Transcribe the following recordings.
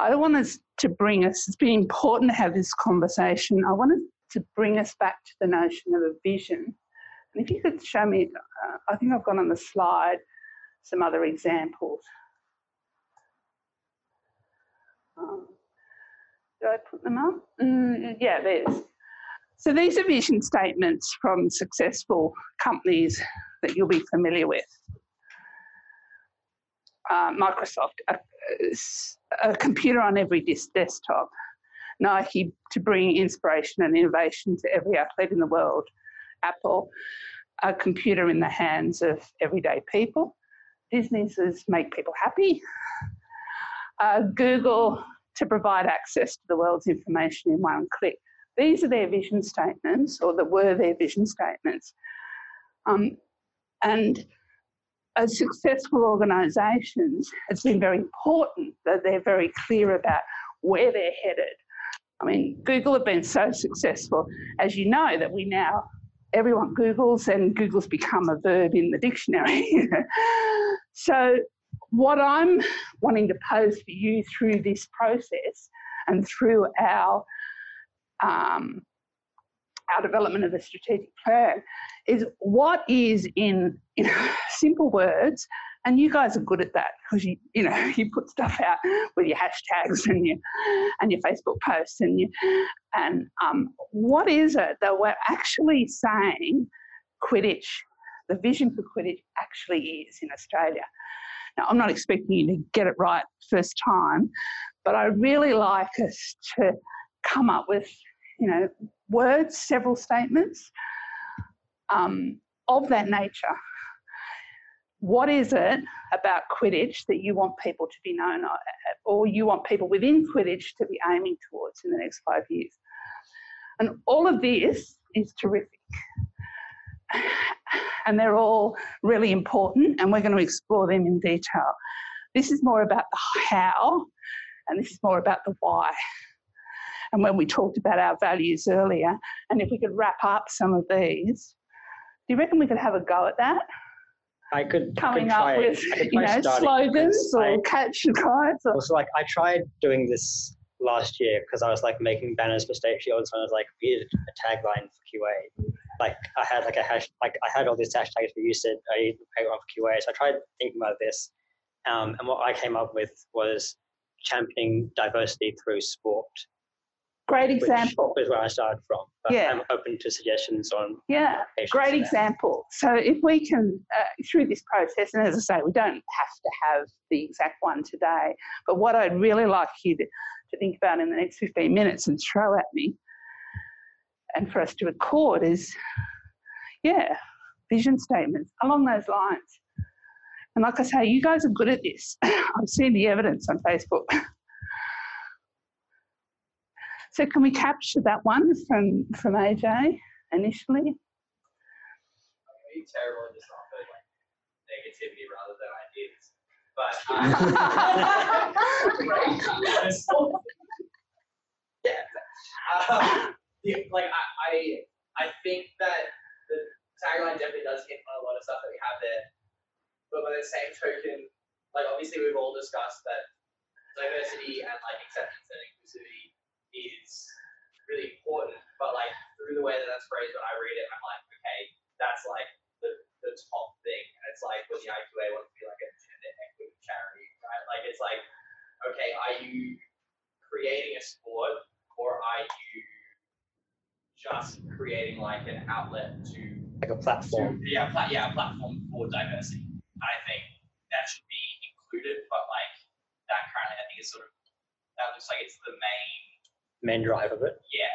I wanted to bring us, it's been important to have this conversation. I wanted to bring us back to the notion of a vision. And if you could show me, uh, I think I've got on the slide some other examples. Um, did I put them up? Mm, yeah, there's. So these are vision statements from successful companies that you'll be familiar with. Uh, Microsoft, a, a, computer on every desktop. Nike to bring inspiration and innovation to every athlete in the world. Apple, a computer in the hands of everyday people. Disney says make people happy. Uh, Google to provide access to the world's information in one click. These are their vision statements, or that were their vision statements. Um, and successful organisations, it's been very important that they're very clear about where they're headed. I mean, Google have been so successful, as you know, that we now everyone Googles and Google's become a verb in the dictionary. so, what I'm wanting to pose for you through this process and through our um, our development of the strategic plan is what is in, simple words and you guys are good at that because you you know you put stuff out with your hashtags and your and your Facebook posts and you and um, what is it that we're actually saying Quidditch, the vision for Quidditch actually is in Australia. Now I'm not expecting you to get it right first time, but I really like us to come up with you know words, several statements um, of that nature what is it about Quidditch that you want people to be known or you want people within Quidditch to be aiming towards in the next five years? And all of this is terrific. And they're all really important, and we're going to explore them in detail. This is more about the how, and this is more about the why. And when we talked about our values earlier, and if we could wrap up some of these, do you reckon we could have a go at that? I could coming I could up with you know slogans or I, catch kites. Or... Also, like I tried doing this last year because I was like making banners for State Shields and I was like, we needed a tagline for QA. Like I had like a hash, like I had all these hashtags for it. I paid one for QA, so I tried thinking about this, um, and what I came up with was championing diversity through sport. Great example. Which is where I started from. But yeah. I'm open to suggestions on. Yeah, great example. So if we can, uh, through this process, and as I say, we don't have to have the exact one today, but what I'd really like you to, to think about in the next 15 minutes and throw at me and for us to record is, yeah, vision statements along those lines. And like I say, you guys are good at this. I've seen the evidence on Facebook. So can we capture that one from from AJ initially? I'm terrible at just offer like negativity rather than ideas. But um, yeah, um, like I, I I think that the tagline definitely does hit on a lot of stuff that we have there. But by the same token, like obviously we've all discussed that diversity and like acceptance and inclusivity is really important. But like through the way that that's phrased, when I read it, I'm like, okay, that's like the, the top thing. And it's like when the IQA wants to be like a gender equity charity, right? Like it's like, okay, are you creating a sport or are you just creating like an outlet to like a platform? To, yeah, pla- yeah, a platform for diversity. I think that should be included, but like that currently I think is sort of that looks like it's the main main drive of it. Yeah.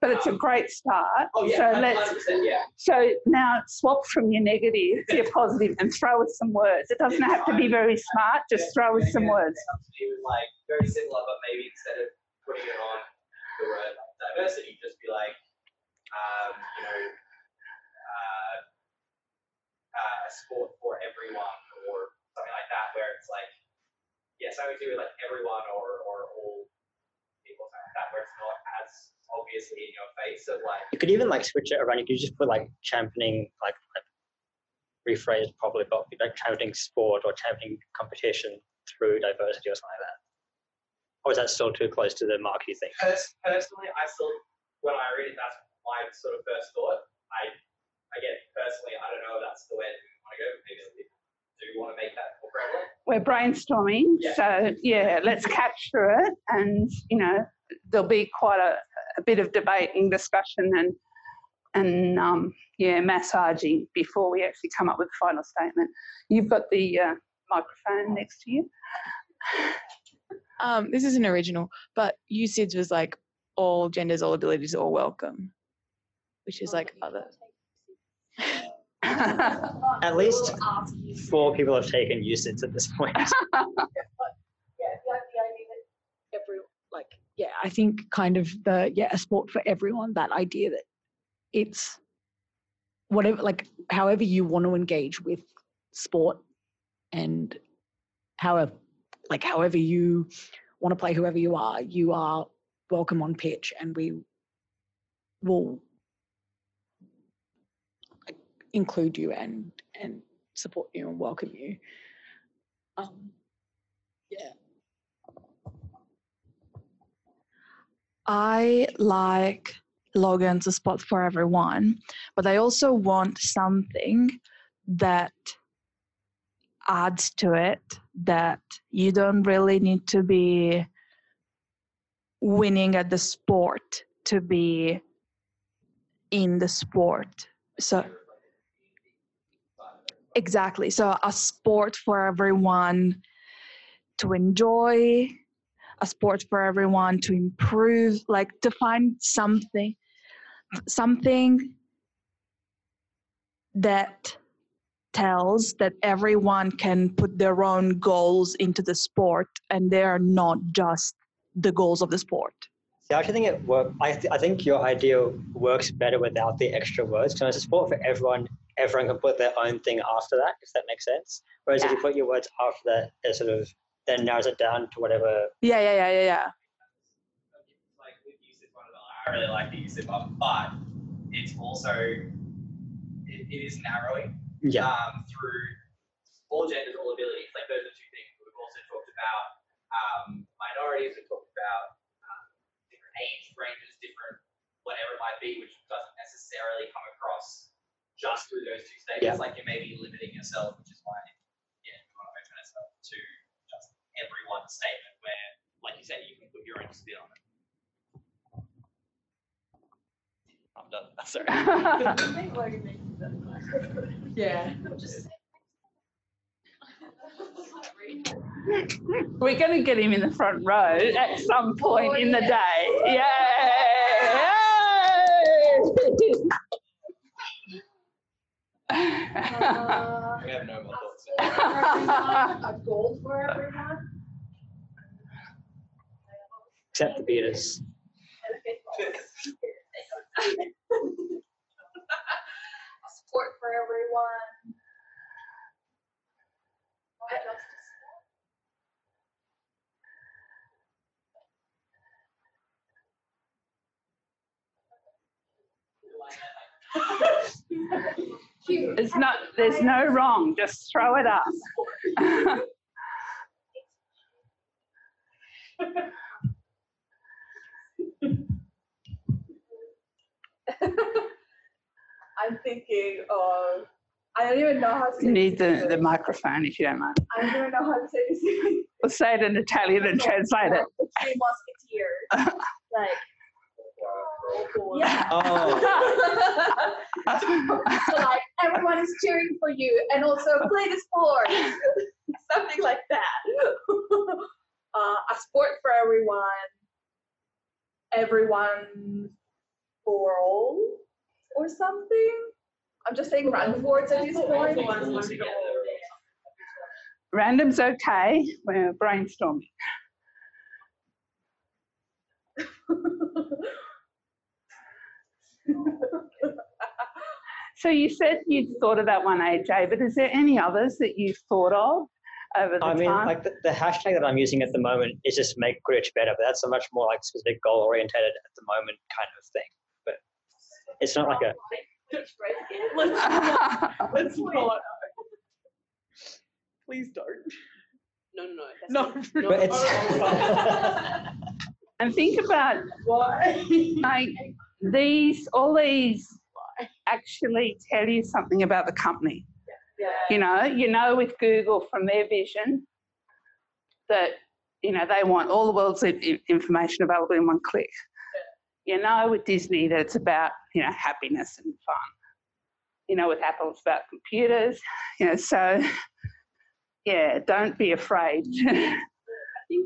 But it's um, a great start. Oh yeah, so let's yeah. So now swap from your negative to your positive and throw us some words. It doesn't have to be very smart. Just yeah, throw us some words. Like very similar, but maybe instead of putting it on the word diversity, just be like, um, you know, uh, uh, a sport for everyone or something like that, where it's like, yeah, something to do with like everyone or or all people, that, where it's not as obviously in your face of like. You could even like switch it around. You could just put like championing, like, like rephrased probably, but like championing sport or championing competition through diversity or something like that. or is that still too close to the mark? You think? Pers- personally, I still, when I read it, that's my sort of first thought. I, again, personally, I don't know if that's the way that we want to go. Maybe other people do want to make that more prevalent. We're brainstorming, Yeah. so yeah, let's catch through it, and you know, there'll be quite a, a bit of debate and discussion and and um, yeah, massaging before we actually come up with the final statement. You've got the uh, microphone next to you. Um, this isn't original, but USIDS was like all genders, all abilities, all welcome, which is like other. At least four people have taken usage at this point. like yeah i think kind of the yeah a sport for everyone that idea that it's whatever like however you want to engage with sport and however like however you want to play whoever you are you are welcome on pitch and we will include you and and support you and welcome you um yeah I like Logan's a spot for everyone, but I also want something that adds to it that you don't really need to be winning at the sport to be in the sport. So exactly. So a sport for everyone to enjoy a sport for everyone to improve like to find something something that tells that everyone can put their own goals into the sport and they are not just the goals of the sport See, I actually think it work. I, th- I think your idea works better without the extra words. Because it's a sport for everyone. Everyone can put their own thing after that, if that makes sense. Whereas if you put your words after that, it sort of then narrows it down to whatever. yeah yeah yeah yeah yeah Like with USIP one I really like the USIP one, but it's also it, it is narrowing Yeah. um, through all genders, all abilities. Like those are two things. We've also talked about um, minorities. We've talked about um, different age ranges, different whatever it might be, which doesn't necessarily come across just through those two statements. Yeah. Like you may be limiting yourself, which is why yeah, you want to open yourself to just everyone's statement where, like you said, you can put your own spin on it. I'm done. Sorry. yeah We're going to get him in the front row at some point in the oh, day. Yay! Yay! Uh, We have no more thoughts. for everyone, a goal for everyone. Except the Beatles. Support for everyone. Not just a sport. There's not, there's no wrong. Just throw it up. I'm thinking of. I don't even know how to say You need the, the microphone if you don't mind. I don't even know how to say this. We'll say it in Italian and translate it. The Three Musketeers. like. Yeah. Oh. so like everyone is cheering for you and also play the sport something like that uh, a sport for everyone everyone for all or something i'm just saying random words at this point. Random's okay. We're brainstorming. So you said you'd thought of that one, AJ, but is there any others that you've thought of over the I mean, time? like the, the hashtag that I'm using at the moment is just make Quidditch better, but that's a much more like specific goal orientated at the moment kind of thing. But it's not like a let's let's not please don't No, no, no. That's No. not- no. But it's And think about why, like these, all these actually tell you something about the company. Yeah. You know, you know with Google from their vision that you know they want all the world's information available in one click. You know with Disney that it's about you know happiness and fun. You know with Apple it's about computers. You know so yeah, don't be afraid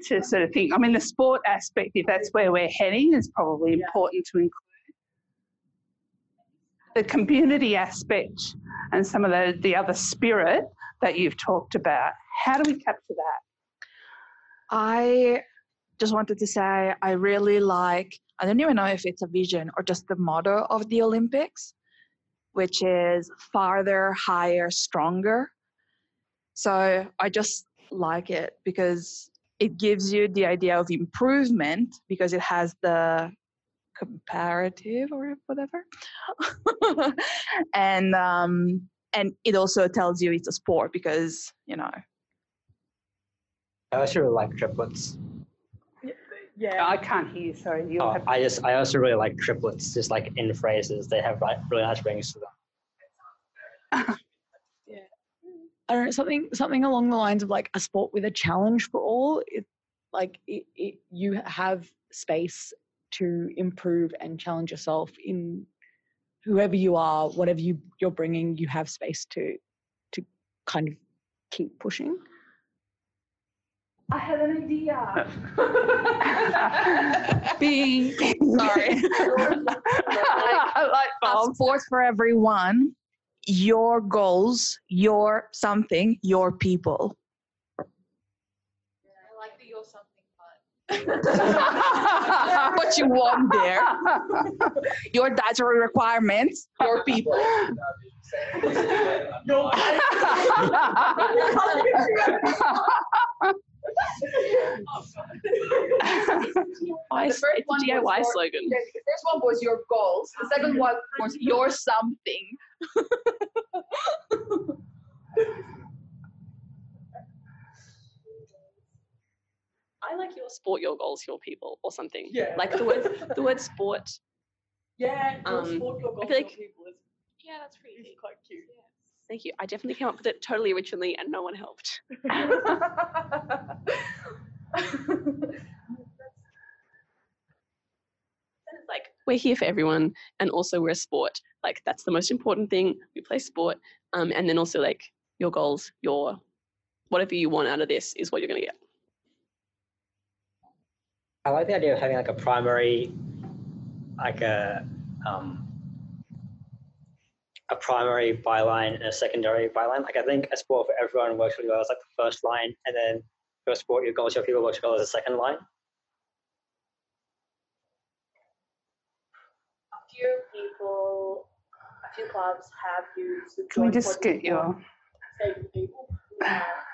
to sort of think. I mean the sport aspect, if that's where we're heading, is probably important to include. The community aspect and some of the, the other spirit that you've talked about. How do we capture that? I just wanted to say I really like, I don't even know if it's a vision or just the motto of the Olympics, which is farther, higher, stronger. So I just like it because it gives you the idea of improvement because it has the comparative or whatever. and um and it also tells you it's a sport because, you know, I also really like triplets. Yeah. I can't hear you, sorry. You'll Oh, have I just I also really like triplets, just like in phrases. They have like really nice rings to them. Yeah. I don't know, something something along the lines of like a sport with a challenge for all. It like it, it, you have space to improve and challenge yourself in whoever you are, whatever you you're bringing. You have space to to kind of keep pushing. I had an idea. Bing. Sorry. Light a bulb. sport for everyone, your goals, your something, your people. I like the you're something fun. what you want there. Your dietary requirements, your people. The first one DIY was your- slogan. Yeah, the first one was your goals. The second mm-hmm. one was your something. I like your sport, your goals, your people, or something. Yeah. Like the word, the word sport. Yeah, your Um, sport, I feel like- people is, Yeah, that's pretty. quite cute. Thank you. I definitely came up with it totally originally, and no one helped. Like we're here for everyone, and also we're a sport. Like that's the most important thing. We play sport, um, and then also like your goals, your whatever you want out of this is what you're gonna get. I like the idea of having like a primary, like a um, a primary byline and a secondary byline. Like I think a sport for everyone works really well as like the first line, and then your sport, your goals, your people works well as a second line. A few people, a few clubs have used. the Can we just for the get your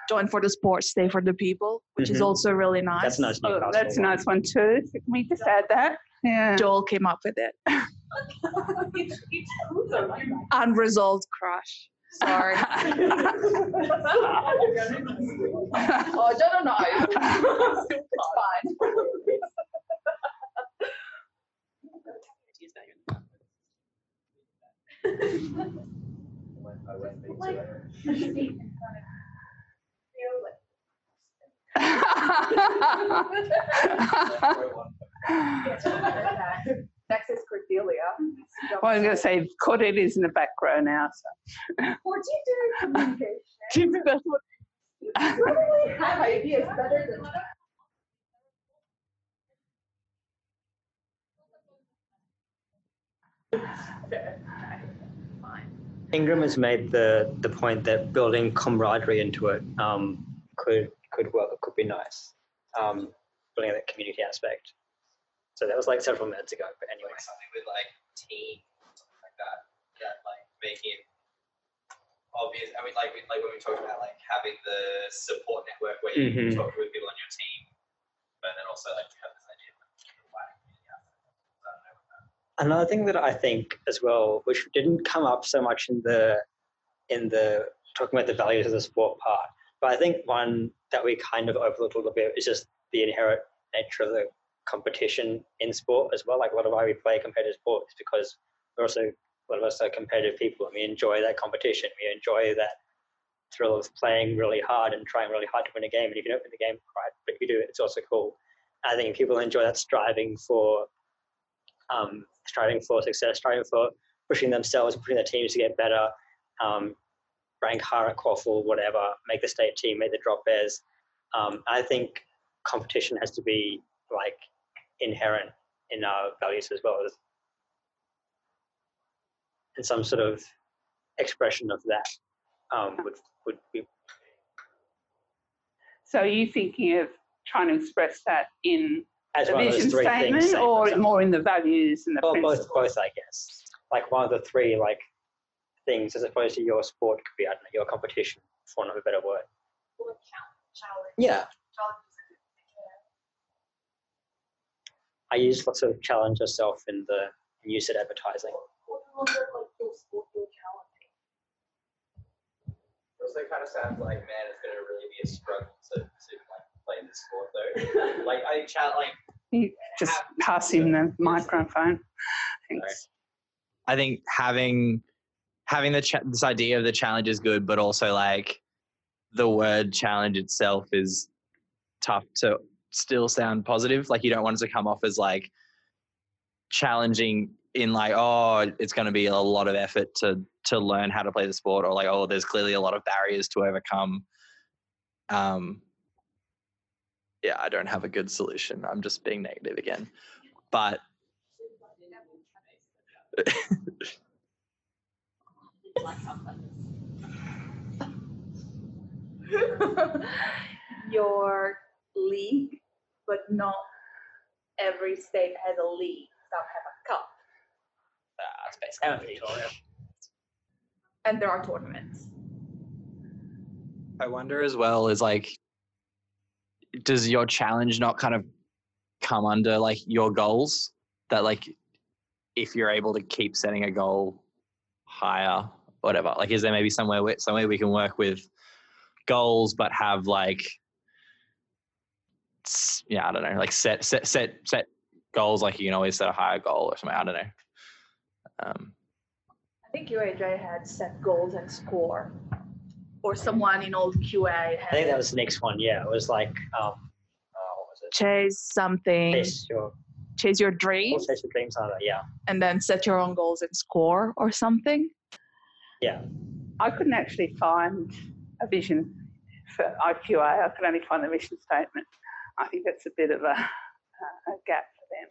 people, stay with the people. Join for the sports, stay for the people, which is Mhm. also really nice. That's a nice. Oh, that's a one. nice one too. Can we just add that? Yeah. Joel came up with it. each, each group are. Unresolved crush. Sorry. Oh, I don't know. It's fine. Next is Cordelia. well, I'm going to say Cordet is in the background now. So. What do you do in communication? You probably have ideas better than that. Ingram has made the the point that building camaraderie into it um, could could work, could be nice. Um, building that community aspect. So that was like several minutes ago, but anyway. like something with like team, something like that. That like make it obvious. I mean, like we, like when we talked about like having the support network where you Mhm. talk with people on your team, but then also like you have this idea of like the wider community aspect. I don't know what that- Another thing that I think as well, which didn't come up so much in the in the talking about the values of the sport part, But I think one that we kind of overlooked a little bit is just the inherent nature of the competition in sport as well. Like a lot of why we play competitive sport is because we're also a lot of us are competitive people and we enjoy that competition. We enjoy that thrill of playing really hard and trying really hard to win a game. And if you don't win the game, right, but you do, it's also cool. I think people enjoy that striving for, um, striving for success, striving for pushing themselves, pushing their teams to get better, um, rank higher at QUAFL, whatever, make the state team, make the drop bears. Um, I think competition has to be like inherent in our values as well as and some sort of expression of that um, would would be So are you thinking of trying to express that in as the one of those vision three statement things. say, or more in the values and the Well, both, both, I guess. Like one of the three like things, as opposed to your sport, could be I don't know, your competition, for want of a better word. Or challenge. Challenge. Yeah, Challenge is a good yeah. I use lots of challenge yourself in the in use it advertising. Or look at, like your sport, your challenge. Also, it kind of sounds like, man, it's gonna really be a struggle to, to like play this sport though. like I chat like You just pass him the microphone. Thanks. I think having having the cha- this idea of the challenge is good, but also like the word challenge itself is tough to still sound positive. Like you don't want it to come off as like challenging in like oh it's going to be a lot of effort to to learn how to play the sport or like oh there's clearly a lot of barriers to overcome um yeah i don't have a good solution i'm just being negative again but your league, but not every state has a league. Some have a cup, uh, it's basically Victoria. and there are tournaments. I wonder as well is like, does your challenge not kind of come under like your goals? That like, if you're able to keep setting a goal higher, whatever. Like, is there maybe somewhere where, somewhere we can work with goals, but have like, yeah, I don't know, like set set set set goals. Like you can always set a higher goal or something. I don't know. Um, I think UAJ had set goals and score, or someone in old QA. I think that was the next one. Yeah, it was like um, uh, what was it? Chase something, Chase your, chase your or dreams, chase your dreams. Like that. Yeah, and then set your own goals and score or something. yeah. I couldn't actually find a vision for IQA. I could only find the mission statement. I think that's a bit of a, a gap for them.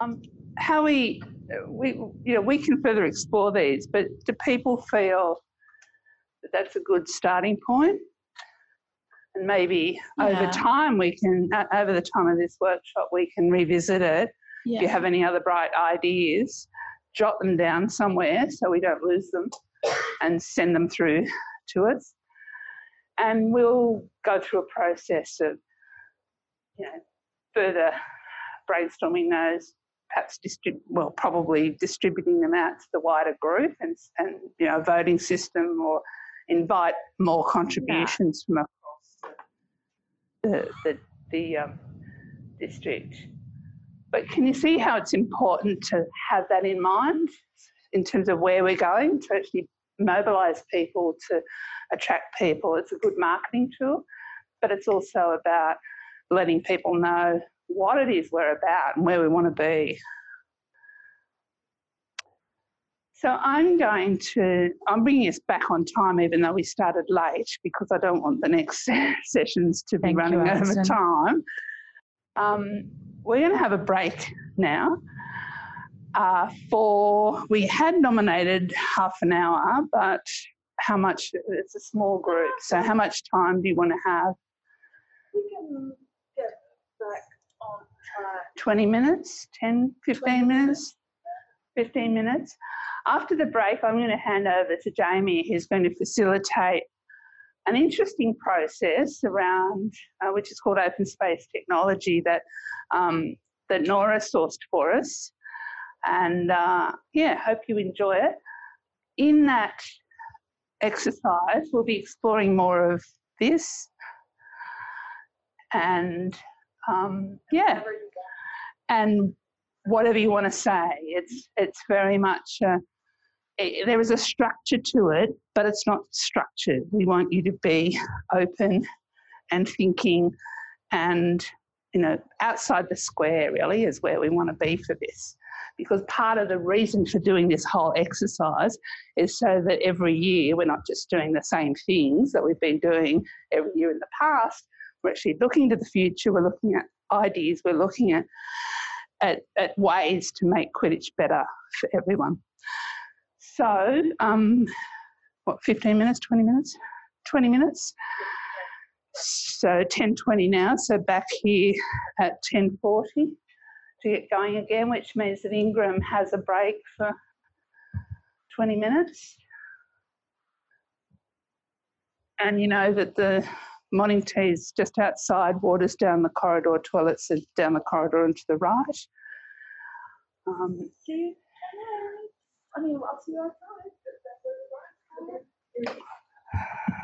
Um, how we, we, you know, we can further explore these, but do people feel that that's a good starting point? And maybe over time we can, over the time of this workshop, we can revisit it. If you have any other bright ideas, jot them down somewhere so we don't lose them and send them through to us. And we'll go through a process of, you know, further brainstorming those, perhaps distrib- well, probably distributing them out to the wider group and, and you know, a voting system or invite more contributions from across the, the, the um, district. But can you see how it's important to have that in mind in terms of where we're going to actually mobilise people to attract people? It's a good marketing tool, but it's also about letting people know what it is we're about and where we want to be. So I'm going to, I'm bringing us back on time even though we started late because I don't want the next sessions to be Thank you, running over time. Um, we're going to have a break now. Uh, for we had nominated half an hour, but how much? It's a small group, so how much time do you want to have? We can get back on track. 20 minutes, 10, 15 minutes, 15 minutes. After the break, I'm going to hand over to Jamie, who's going to facilitate an interesting process around, uh, which is called open space technology, that um, that Nora sourced for us. And uh, yeah, hope you enjoy it. In that exercise, we'll be exploring more of this. And um, yeah, and whatever you want to say, it's it's very much there is a structure to it, but it's not structured. We want you to be open and thinking, and you know, outside the square really is where we want to be for this. Because part of the reason for doing this whole exercise is so that every year we're not just doing the same things that we've been doing every year in the past. We're actually looking to the future. We're looking at ideas. We're looking at at, at ways to make Quidditch better for everyone. So, um, what, 15 minutes, 20 minutes? 20 minutes. So 10.20 now, so back here at 10.40 to get going again, which means that Ingram has a break for 20 minutes. And you know that the morning tea is just outside, water's down the corridor, toilets are down the corridor and to the right. Um, See you. I mean, I'll see you outside.